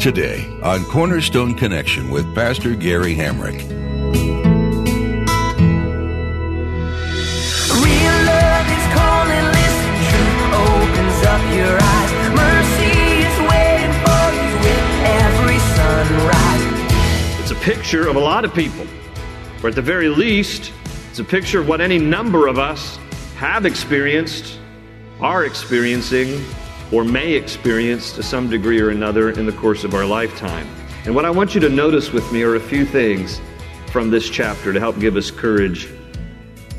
Today on Cornerstone Connection with Pastor Gary Hamrick. Real love is calling, listen, truth opens up your eyes. Mercy is waiting for you with every sunrise. It's a picture of a lot of people, or at the very least, it's a picture of what any number of us have experienced, are experiencing, or may experience to some degree or another in the course of our lifetime. And what I want you to notice with me are a few things from this chapter to help give us courage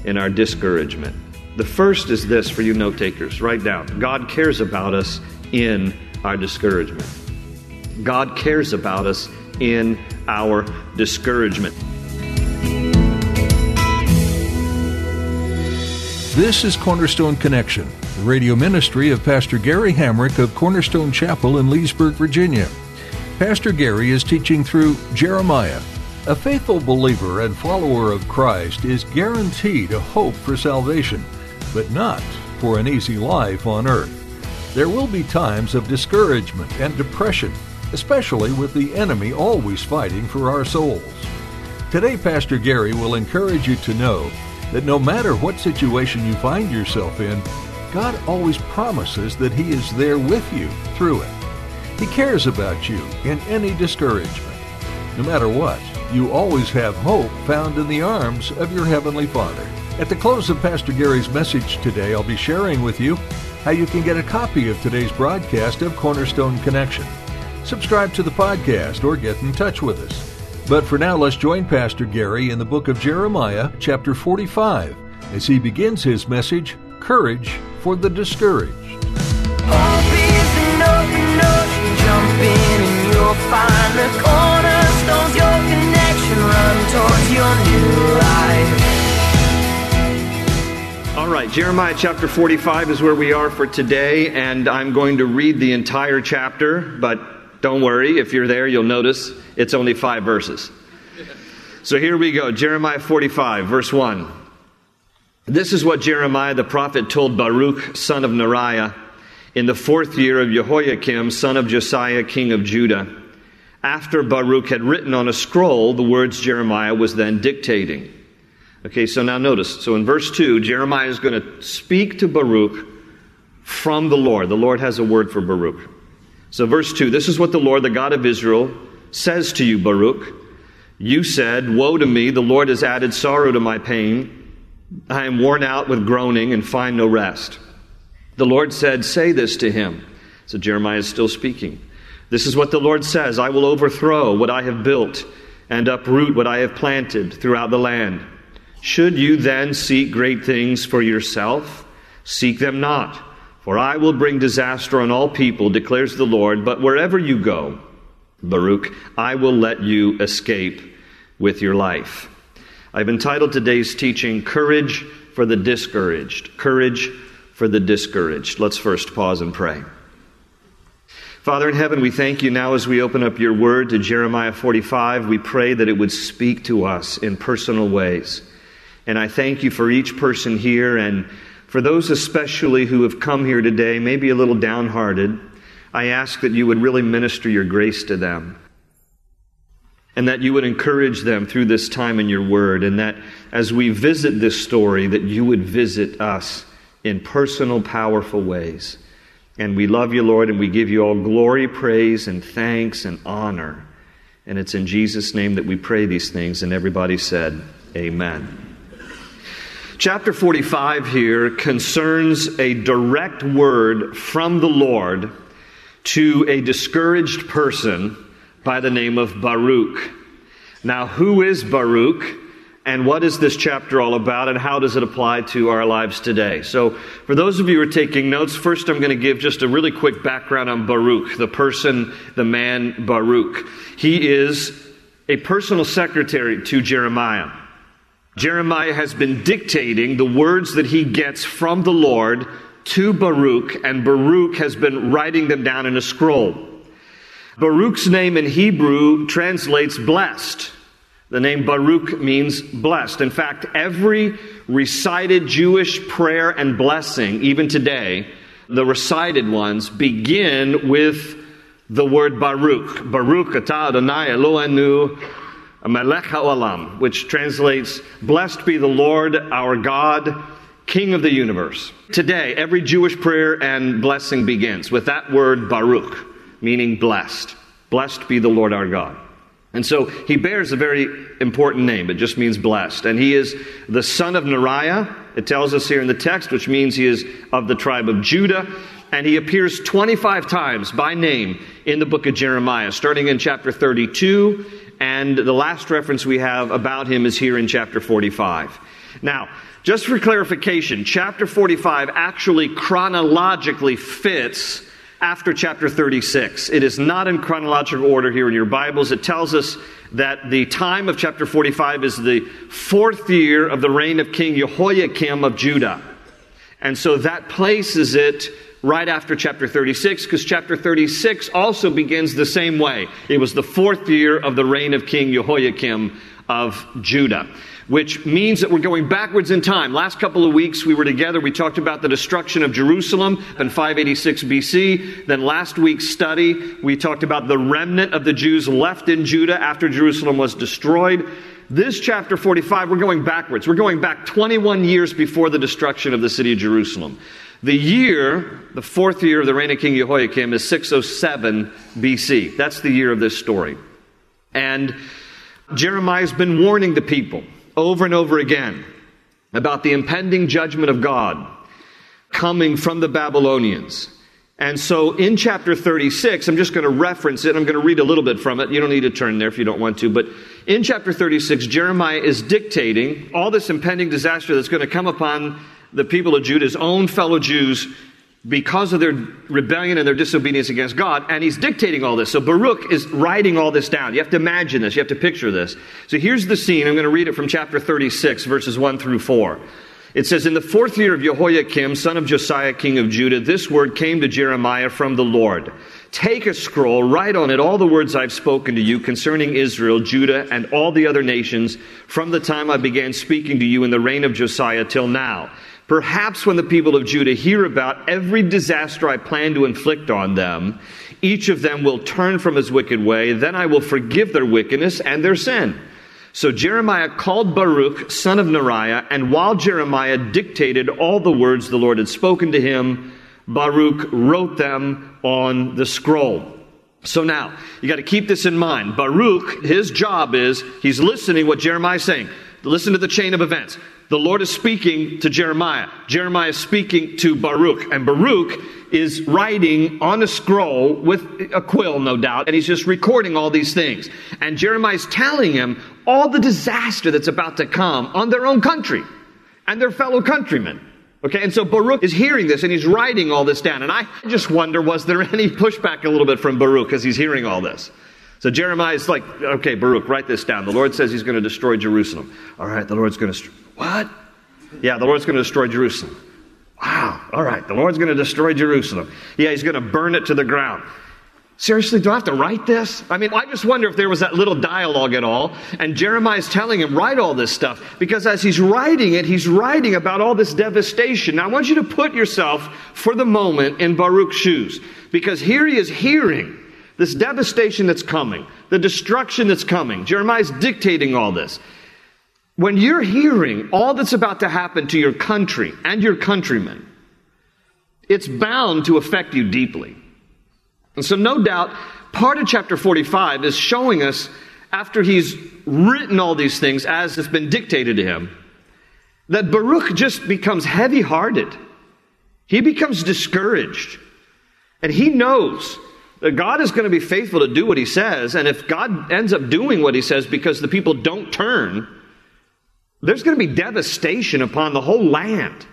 in our discouragement. The first is this for you note takers write down God cares about us in our discouragement. God cares about us in our discouragement. This is Cornerstone Connection, the radio ministry of Pastor Gary Hamrick of Cornerstone Chapel in Leesburg, Virginia. Pastor Gary is teaching through Jeremiah. A faithful believer and follower of Christ is guaranteed a hope for salvation, but not for an easy life on earth. There will be times of discouragement and depression, especially with the enemy always fighting for our souls. Today, Pastor Gary will encourage you to know that no matter what situation you find yourself in, God always promises that He is there with you through it. He cares about you in any discouragement. No matter what, you always have hope found in the arms of your Heavenly Father. At the close of Pastor Gary's message today, I'll be sharing with you how you can get a copy of today's broadcast of Cornerstone Connection. Subscribe to the podcast or get in touch with us. But for now, let's join Pastor Gary in the book of Jeremiah, chapter 45, as he begins his message, Courage for the Discouraged. Hope is an open ocean, jump in and you'll find the cornerstones, your connection, run towards your new life. All right, Jeremiah chapter 45 is where we are for today, and I'm going to read the entire chapter, but don't worry, if you're there, you'll notice it's only five verses. So here we go Jeremiah 45, verse 1. This is what Jeremiah the prophet told Baruch, son of Neriah, in the fourth year of Jehoiakim, son of Josiah, king of Judah. After Baruch had written on a scroll the words Jeremiah was then dictating. Okay, so now notice. So in verse 2, Jeremiah is going to speak to Baruch from the Lord. The Lord has a word for Baruch. So, verse 2 This is what the Lord, the God of Israel, says to you, Baruch. You said, Woe to me, the Lord has added sorrow to my pain. I am worn out with groaning and find no rest. The Lord said, Say this to him. So Jeremiah is still speaking. This is what the Lord says I will overthrow what I have built and uproot what I have planted throughout the land. Should you then seek great things for yourself? Seek them not. For I will bring disaster on all people, declares the Lord. But wherever you go, Baruch, I will let you escape with your life. I've entitled today's teaching, Courage for the Discouraged. Courage for the Discouraged. Let's first pause and pray. Father in heaven, we thank you now as we open up your word to Jeremiah 45. We pray that it would speak to us in personal ways. And I thank you for each person here and for those especially who have come here today, maybe a little downhearted. I ask that you would really minister your grace to them. And that you would encourage them through this time in your word. And that as we visit this story, that you would visit us in personal, powerful ways. And we love you, Lord, and we give you all glory, praise, and thanks and honor. And it's in Jesus' name that we pray these things. And everybody said, Amen. Chapter 45 here concerns a direct word from the Lord to a discouraged person by the name of Baruch. Now, who is Baruch and what is this chapter all about and how does it apply to our lives today. So, for those of you who are taking notes, first I'm going to give just a really quick background on Baruch, the person, the man Baruch. He is a personal secretary to Jeremiah. Jeremiah has been dictating the words that he gets from the Lord to Baruch, and Baruch has been writing them down in a scroll. Baruch's name in Hebrew translates blessed. The name Baruch means blessed. In fact, every recited Jewish prayer and blessing, even today, the recited ones begin with the word Baruch. Baruch atah Adonai Eloheinu melech haolam, which translates, Blessed be the Lord our God, King of the universe. Today, every Jewish prayer and blessing begins with that word Baruch, meaning blessed. Blessed be the Lord our God. And so he bears a very important name. It just means blessed. And he is the son of Neriah, it tells us here in the text, which means he is of the tribe of Judah. And he appears 25 times by name in the book of Jeremiah, starting in chapter 32. And the last reference we have about him is here in chapter 45. Now, just for clarification, chapter 45 actually chronologically fits after chapter 36. It is not in chronological order here in your Bibles. It tells us that the time of chapter 45 is the fourth year of the reign of King Jehoiakim of Judah. And so that places it right after chapter 36, because chapter 36 also begins the same way. It was the fourth year of the reign of King Jehoiakim of Judah which means that we're going backwards in time. Last couple of weeks we were together, we talked about the destruction of Jerusalem in 586 BC. Then last week's study, we talked about the remnant of the Jews left in Judah after Jerusalem was destroyed. This chapter 45, we're going backwards. We're going back 21 years before the destruction of the city of Jerusalem. The year, the fourth year of the reign of King Jehoiakim, is 607 BC. That's the year of this story. And Jeremiah's been warning the people over and over again about the impending judgment of God coming from the Babylonians. And so in chapter 36, I'm just going to reference it. I'm going to read a little bit from it. You don't need to turn there if you don't want to. But in chapter 36, Jeremiah is dictating all this impending disaster that's going to come upon the people of Judah's own fellow Jews, because of their rebellion and their disobedience against God, and he's dictating all this. So Baruch is writing all this down. You have to imagine this, you have to picture this. So here's the scene. I'm going to read it from chapter 36, verses 1 through 4. It says, In the fourth year of Jehoiakim, son of Josiah, king of Judah, this word came to Jeremiah from the Lord. Take a scroll, write on it all the words I've spoken to you concerning Israel, Judah, and all the other nations from the time I began speaking to you in the reign of Josiah till now Perhaps when the people of Judah hear about every disaster I plan to inflict on them, each of them will turn from his wicked way, then I will forgive their wickedness and their sin. So Jeremiah called Baruch, son of Neriah, and while Jeremiah dictated all the words the Lord had spoken to him, Baruch wrote them on the scroll. So now, you got to keep this in mind. Baruch, his job is, he's listening what Jeremiah's saying. Listen to the chain of events. The Lord is speaking to Jeremiah. Jeremiah is speaking to Baruch. And Baruch is writing on a scroll with a quill, no doubt, and he's just recording all these things. And Jeremiah is telling him all the disaster that's about to come on their own country and their fellow countrymen. Okay, and so Baruch is hearing this and he's writing all this down. And I just wonder, was there any pushback a little bit from Baruch as he's hearing all this? So Jeremiah is like, okay, Baruch, write this down. The Lord says he's going to destroy Jerusalem. All right, the Lord's going to. What? Yeah, the Lord's going to destroy Jerusalem. Wow. All right, the Lord's going to destroy Jerusalem. Yeah, he's going to burn it to the ground. Seriously, do I have to write this? I mean, I just wonder if there was that little dialogue at all. And Jeremiah's telling him, write all this stuff. Because as he's writing it, he's writing about all this devastation. Now, I want you to put yourself for the moment in Baruch's shoes. Because here he is hearing this devastation that's coming, the destruction that's coming. Jeremiah's dictating all this. When you're hearing all that's about to happen to your country and your countrymen, it's bound to affect you deeply. And so, no doubt, part of chapter 45 is showing us, after he's written all these things as has been dictated to him, that Baruch just becomes heavy hearted. He becomes discouraged. And he knows that God is going to be faithful to do what he says. And if God ends up doing what he says because the people don't turn, There's going to be devastation upon the whole land.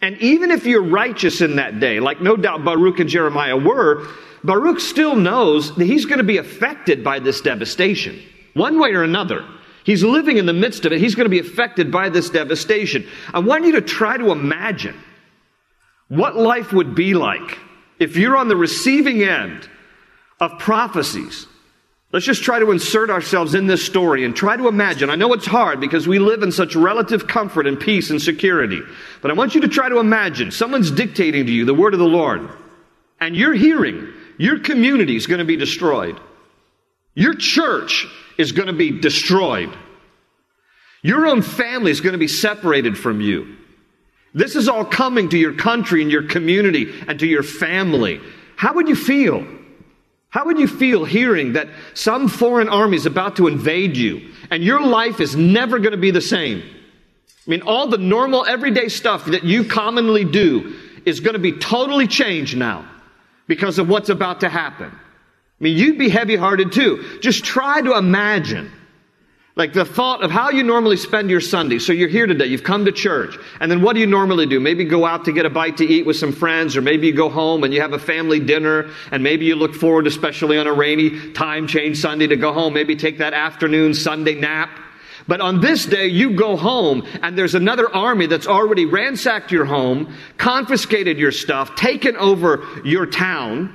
And even if you're righteous in that day, like no doubt Baruch and Jeremiah were, Baruch still knows that he's going to be affected by this devastation, one way or another. He's living in the midst of it. He's going to be affected by this devastation. I want you to try to imagine what life would be like if you're on the receiving end of prophecies. Let's just try to insert ourselves in this story and try to imagine. I know it's hard because we live in such relative comfort and peace and security. But I want you to try to imagine someone's dictating to you the word of the Lord. And you're hearing your community is going to be destroyed. Your church is going to be destroyed. Your own family is going to be separated from you. This is all coming to your country and your community and to your family. How would you feel? How would you feel hearing that some foreign army is about to invade you and your life is never going to be the same? I mean, all the normal everyday stuff that you commonly do is going to be totally changed now because of what's about to happen. I mean, you'd be heavy hearted too. Just try to imagine like the thought of how you normally spend your Sunday. So you're here today, you've come to church, and then what do you normally do? Maybe go out to get a bite to eat with some friends, or maybe you go home and you have a family dinner, and maybe you look forward, especially on a rainy time change Sunday, to go home, maybe take that afternoon Sunday nap. But on this day, you go home and there's another army that's already ransacked your home, confiscated your stuff, taken over your town,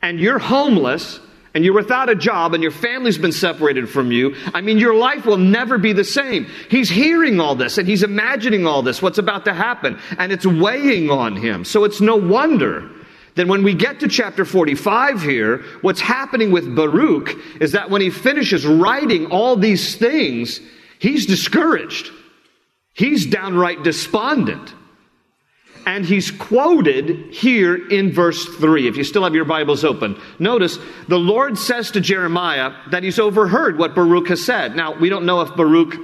and you're homeless and you're without a job and your family's been separated from you, I mean, your life will never be the same. He's hearing all this and he's imagining all this, what's about to happen, and it's weighing on him. So it's no wonder that when we get to chapter 45 here, what's happening with Baruch is that when he finishes writing all these things, he's discouraged. He's downright despondent. And he's quoted here in verse 3. If you still have your Bibles open, notice the Lord says to Jeremiah that he's overheard what Baruch has said. Now, we don't know if Baruch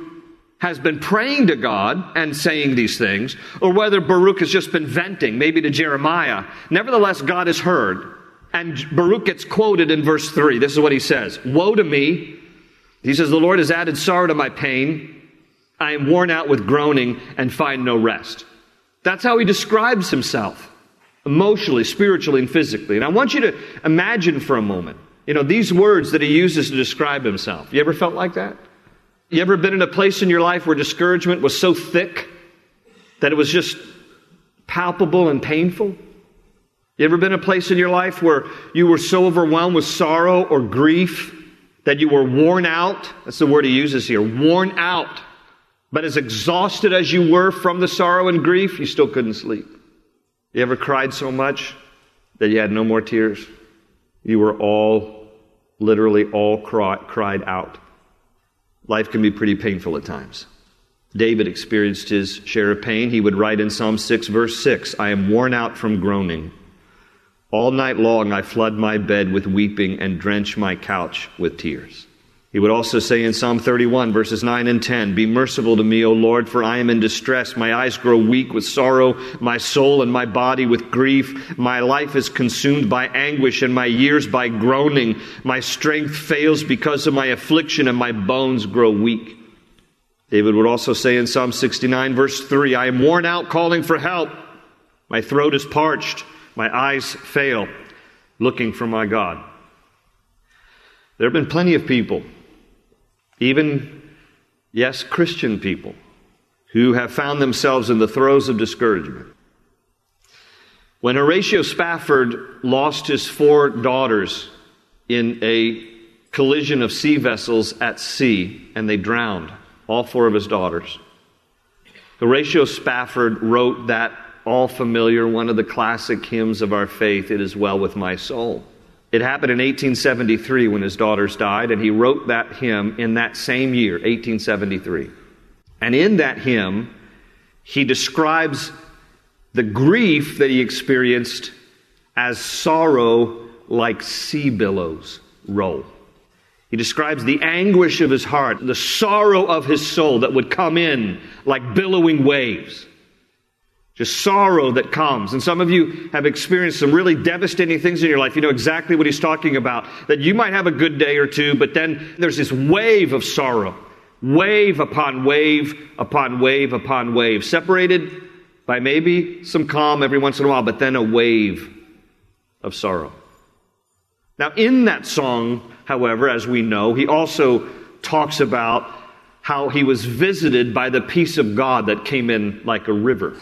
has been praying to God and saying these things, or whether Baruch has just been venting, maybe to Jeremiah. Nevertheless, God has heard. And Baruch gets quoted in verse 3. This is what he says Woe to me! He says, The Lord has added sorrow to my pain. I am worn out with groaning and find no rest. That's how he describes himself emotionally, spiritually, and physically. And I want you to imagine for a moment, you know, these words that he uses to describe himself. You ever felt like that? You ever been in a place in your life where discouragement was so thick that it was just palpable and painful? You ever been in a place in your life where you were so overwhelmed with sorrow or grief that you were worn out? That's the word he uses here worn out but as exhausted as you were from the sorrow and grief, you still couldn't sleep. You ever cried so much that you had no more tears? You were all, literally all cry, cried out. Life can be pretty painful at times. David experienced his share of pain. He would write in Psalm 6, verse 6 I am worn out from groaning. All night long I flood my bed with weeping and drench my couch with tears. He would also say in Psalm 31, verses 9 and 10, Be merciful to me, O Lord, for I am in distress. My eyes grow weak with sorrow, my soul and my body with grief. My life is consumed by anguish, and my years by groaning. My strength fails because of my affliction, and my bones grow weak. David would also say in Psalm 69, verse 3, I am worn out calling for help. My throat is parched, my eyes fail, looking for my God. There have been plenty of people even, yes, Christian people who have found themselves in the throes of discouragement. When Horatio Spafford lost his four daughters in a collision of sea vessels at sea, and they drowned, all four of his daughters, Horatio Spafford wrote that all familiar, one of the classic hymns of our faith, It Is Well With My Soul. It happened in 1873 when his daughters died, and he wrote that hymn in that same year, 1873. And in that hymn, he describes the grief that he experienced as sorrow like sea billows roll. He describes the anguish of his heart, the sorrow of his soul that would come in like billowing waves. Just sorrow that comes. And some of you have experienced some really devastating things in your life. You know exactly what he's talking about. That you might have a good day or two, but then there's this wave of sorrow Wave upon wave upon wave upon wave. Separated by maybe some calm every once in a while, but then a wave of sorrow. Now, in that song, however, as we know, he also talks about how he was visited by the peace of God that came in like a river.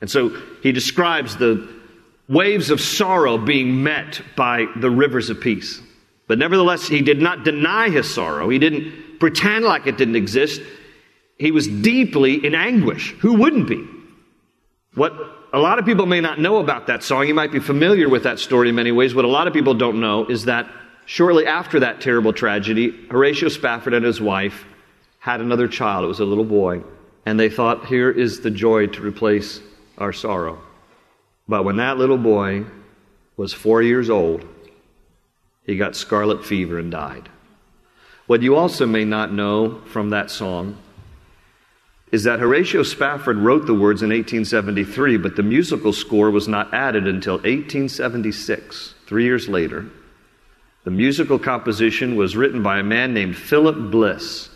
And so he describes the waves of sorrow being met by the rivers of peace. But nevertheless, he did not deny his sorrow. He didn't pretend like it didn't exist. He was deeply in anguish. Who wouldn't be? What a lot of people may not know about that song, you might be familiar with that story in many ways. What a lot of people don't know is that shortly after that terrible tragedy, Horatio Spafford and his wife had another child. It was a little boy. And they thought, here is the joy to replace our sorrow. But when that little boy was four years old, he got scarlet fever and died. What you also may not know from that song is that Horatio Spafford wrote the words in 1873, but the musical score was not added until 1876, three years later. The musical composition was written by a man named Philip Bliss.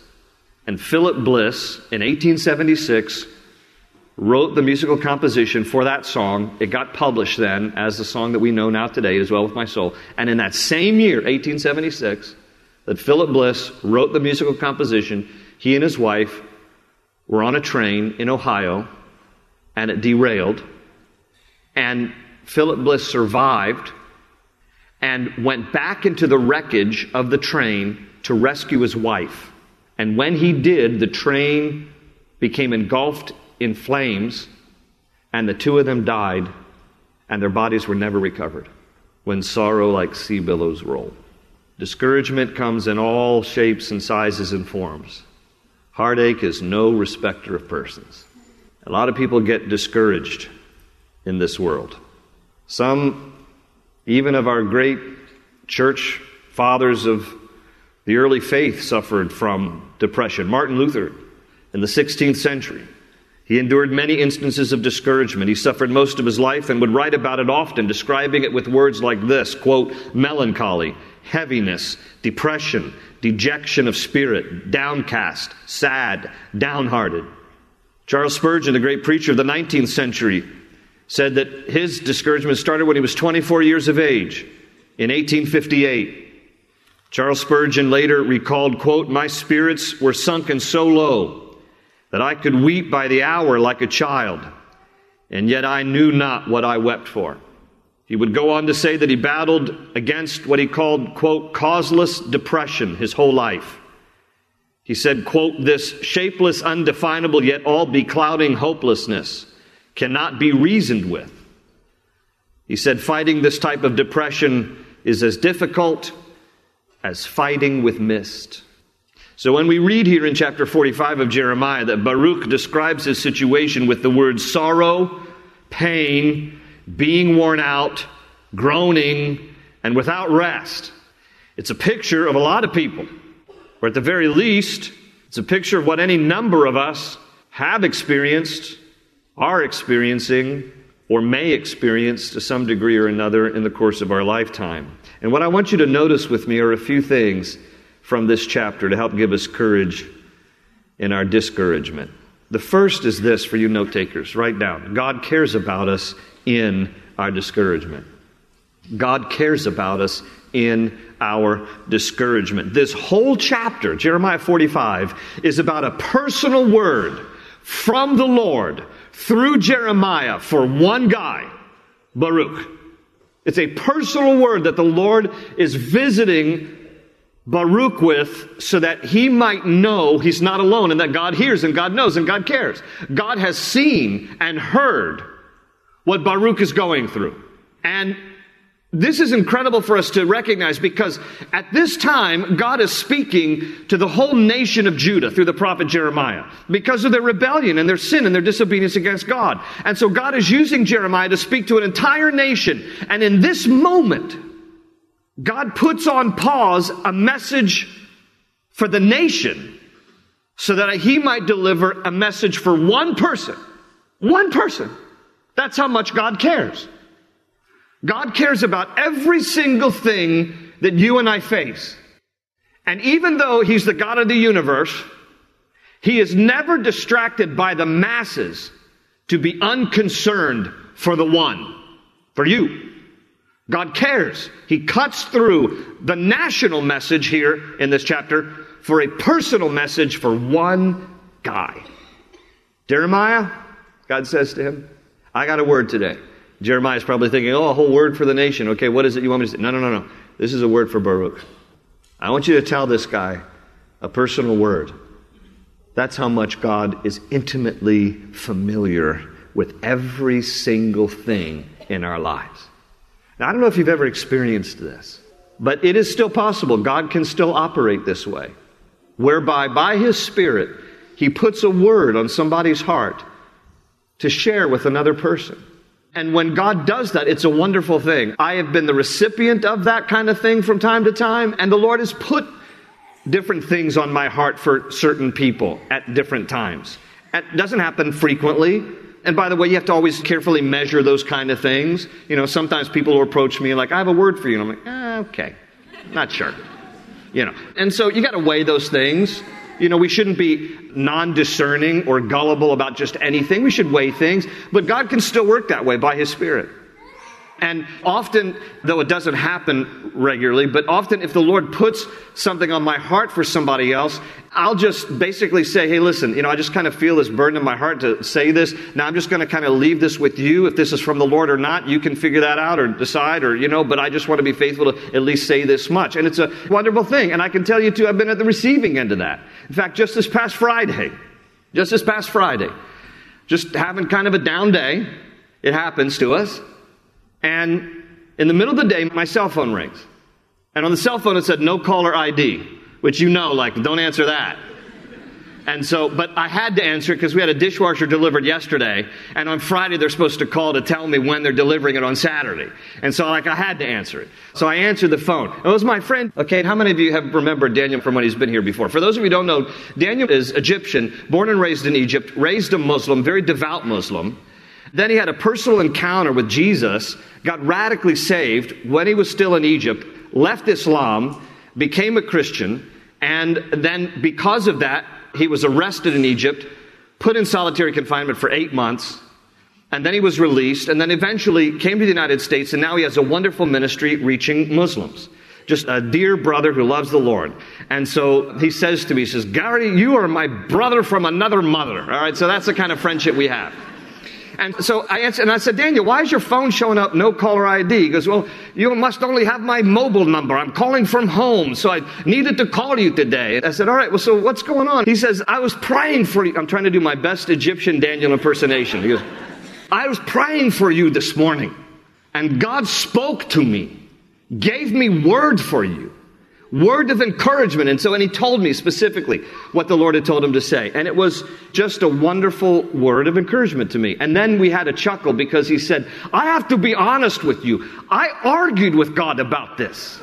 And Philip Bliss, in 1876, wrote the musical composition for that song. It got published then as the song that we know now today, As Well With My Soul. And in that same year, 1876, that Philip Bliss wrote the musical composition, he and his wife were on a train in Ohio, and it derailed. And Philip Bliss survived and went back into the wreckage of the train to rescue his wife. And when he did, the train became engulfed in flames, and the two of them died, and their bodies were never recovered. When sorrow like sea billows roll. Discouragement comes in all shapes and sizes and forms. Heartache is no respecter of persons. A lot of people get discouraged in this world. Some, even of our great church fathers of the early faith, suffered from depression. Martin Luther in the 16th century. He endured many instances of discouragement. He suffered most of his life and would write about it often, describing it with words like this quote, melancholy, heaviness, depression, dejection of spirit, downcast, sad, downhearted. Charles Spurgeon, the great preacher of the 19th century, said that his discouragement started when he was 24 years of age in 1858. Charles Spurgeon later recalled, quote, My spirits were sunken so low that I could weep by the hour like a child, and yet I knew not what I wept for. He would go on to say that he battled against what he called, quote, causeless depression his whole life. He said, quote, this shapeless, undefinable, yet all beclouding hopelessness cannot be reasoned with. He said, fighting this type of depression is as difficult as fighting with mist. So when we read here in chapter 45 of Jeremiah that Baruch describes his situation with the words sorrow, pain, being worn out, groaning, and without rest. It's a picture of a lot of people, or at the very least, it's a picture of what any number of us have experienced, are experiencing, or may experience to some degree or another in the course of our lifetime. And what I want you to notice with me are a few things from this chapter to help give us courage in our discouragement. The first is this for you note takers write down God cares about us in our discouragement. God cares about us in our discouragement. This whole chapter, Jeremiah 45, is about a personal word from the Lord through Jeremiah for one guy, Baruch. It's a personal word that the Lord is visiting Baruch with so that he might know he's not alone and that God hears and God knows and God cares. God has seen and heard what Baruch is going through. And this is incredible for us to recognize because at this time, God is speaking to the whole nation of Judah through the prophet Jeremiah because of their rebellion and their sin and their disobedience against God. And so God is using Jeremiah to speak to an entire nation. And in this moment, God puts on pause a message for the nation so that he might deliver a message for one person. One person. That's how much God cares. God cares about every single thing that you and I face. And even though he's the God of the universe, he is never distracted by the masses to be unconcerned for the one, for you. God cares. He cuts through the national message here in this chapter for a personal message for one guy. Jeremiah, God says to him, I got a word today. Jeremiah's probably thinking, oh, a whole word for the nation. Okay, what is it you want me to say? No, no, no, no. This is a word for Baruch. I want you to tell this guy a personal word. That's how much God is intimately familiar with every single thing in our lives. Now, I don't know if you've ever experienced this, but it is still possible. God can still operate this way, whereby by His Spirit, He puts a word on somebody's heart to share with another person. And when God does that, it's a wonderful thing. I have been the recipient of that kind of thing from time to time, and the Lord has put different things on my heart for certain people at different times. It doesn't happen frequently. And by the way, you have to always carefully measure those kind of things. You know, sometimes people will approach me like, I have a word for you. And I'm like, ah, okay, not sure. You know, and so you got to weigh those things. You know, we shouldn't be non discerning or gullible about just anything. We should weigh things. But God can still work that way by His Spirit. And often, though it doesn't happen regularly, but often if the Lord puts something on my heart for somebody else, I'll just basically say, hey, listen, you know, I just kind of feel this burden in my heart to say this. Now I'm just going to kind of leave this with you. If this is from the Lord or not, you can figure that out or decide or, you know, but I just want to be faithful to at least say this much. And it's a wonderful thing. And I can tell you too, I've been at the receiving end of that. In fact, just this past Friday, just this past Friday, just having kind of a down day, it happens to us. And in the middle of the day, my cell phone rings. And on the cell phone, it said no caller ID, which you know, like, don't answer that. And so, but I had to answer it because we had a dishwasher delivered yesterday, and on Friday they're supposed to call to tell me when they're delivering it on Saturday. And so, like, I had to answer it. So I answered the phone. It was my friend. Okay, how many of you have remembered Daniel from when he's been here before? For those of you who don't know, Daniel is Egyptian, born and raised in Egypt, raised a Muslim, very devout Muslim. Then he had a personal encounter with Jesus, got radically saved when he was still in Egypt, left Islam, became a Christian, and then because of that, he was arrested in Egypt, put in solitary confinement for eight months, and then he was released, and then eventually came to the United States, and now he has a wonderful ministry reaching Muslims. Just a dear brother who loves the Lord. And so he says to me, he says, Gary, you are my brother from another mother. All right, so that's the kind of friendship we have. And so I answered, and I said, Daniel, why is your phone showing up no caller ID? He goes, well, you must only have my mobile number. I'm calling from home, so I needed to call you today. I said, all right, well, so what's going on? He says, I was praying for you. I'm trying to do my best Egyptian Daniel impersonation. He goes, I was praying for you this morning, and God spoke to me, gave me word for you word of encouragement. And so, and he told me specifically what the Lord had told him to say. And it was just a wonderful word of encouragement to me. And then we had a chuckle because he said, I have to be honest with you. I argued with God about this.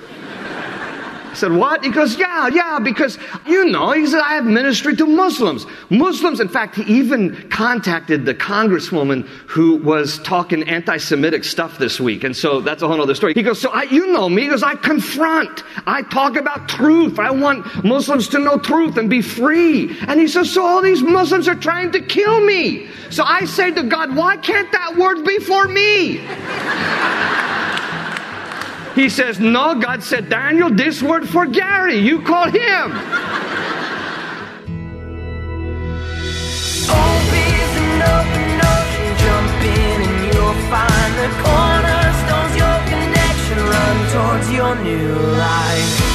I said, What? He goes, Yeah, yeah, because, you know, he said, I have ministry to Muslims. Muslims, in fact, he even contacted the congresswoman who was talking anti Semitic stuff this week. And so that's a whole other story. He goes, So I, you know me. He goes, I confront. I talk about truth. I want Muslims to know truth and be free. And he says, So all these Muslims are trying to kill me. So I say to God, Why can't that word be for me? He says, No, God said, Daniel, this word for Gary. You call him. Cornerstones, your connection, run towards your new life.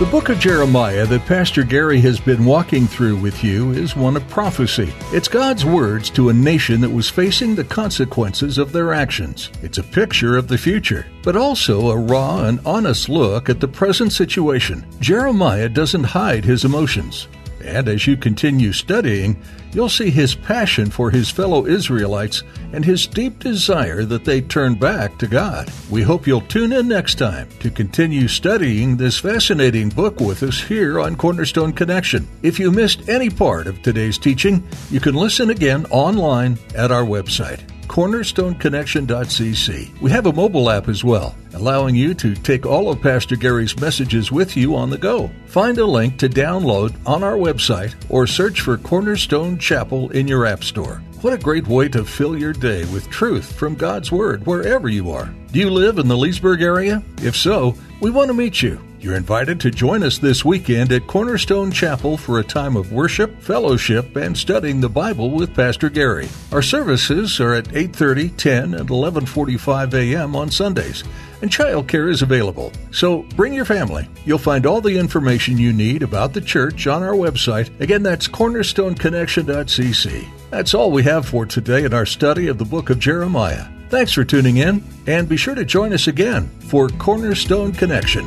The book of Jeremiah that Pastor Gary has been walking through with you is one of prophecy. It's God's words to a nation that was facing the consequences of their actions. It's a picture of the future, but also a raw and honest look at the present situation. Jeremiah doesn't hide his emotions. And as you continue studying, you'll see his passion for his fellow Israelites and his deep desire that they turn back to God. We hope you'll tune in next time to continue studying this fascinating book with us here on Cornerstone Connection. If you missed any part of today's teaching, you can listen again online at our website cornerstoneconnection.cc. We have a mobile app as well, allowing you to take all of Pastor Gary's messages with you on the go. Find a link to download on our website or search for Cornerstone Chapel in your App Store. What a great way to fill your day with truth from God's Word wherever you are. Do you live in the Leesburg area? If so, we want to meet you. You're invited to join us this weekend at Cornerstone Chapel for a time of worship, fellowship, and studying the Bible with Pastor Gary. Our services are at 8:30, 10, and 11:45 a.m. on Sundays, and childcare is available. So bring your family. You'll find all the information you need about the church on our website. Again, that's cornerstoneconnection.cc. That's all we have for today in our study of the book of Jeremiah. Thanks for tuning in, and be sure to join us again for Cornerstone Connection.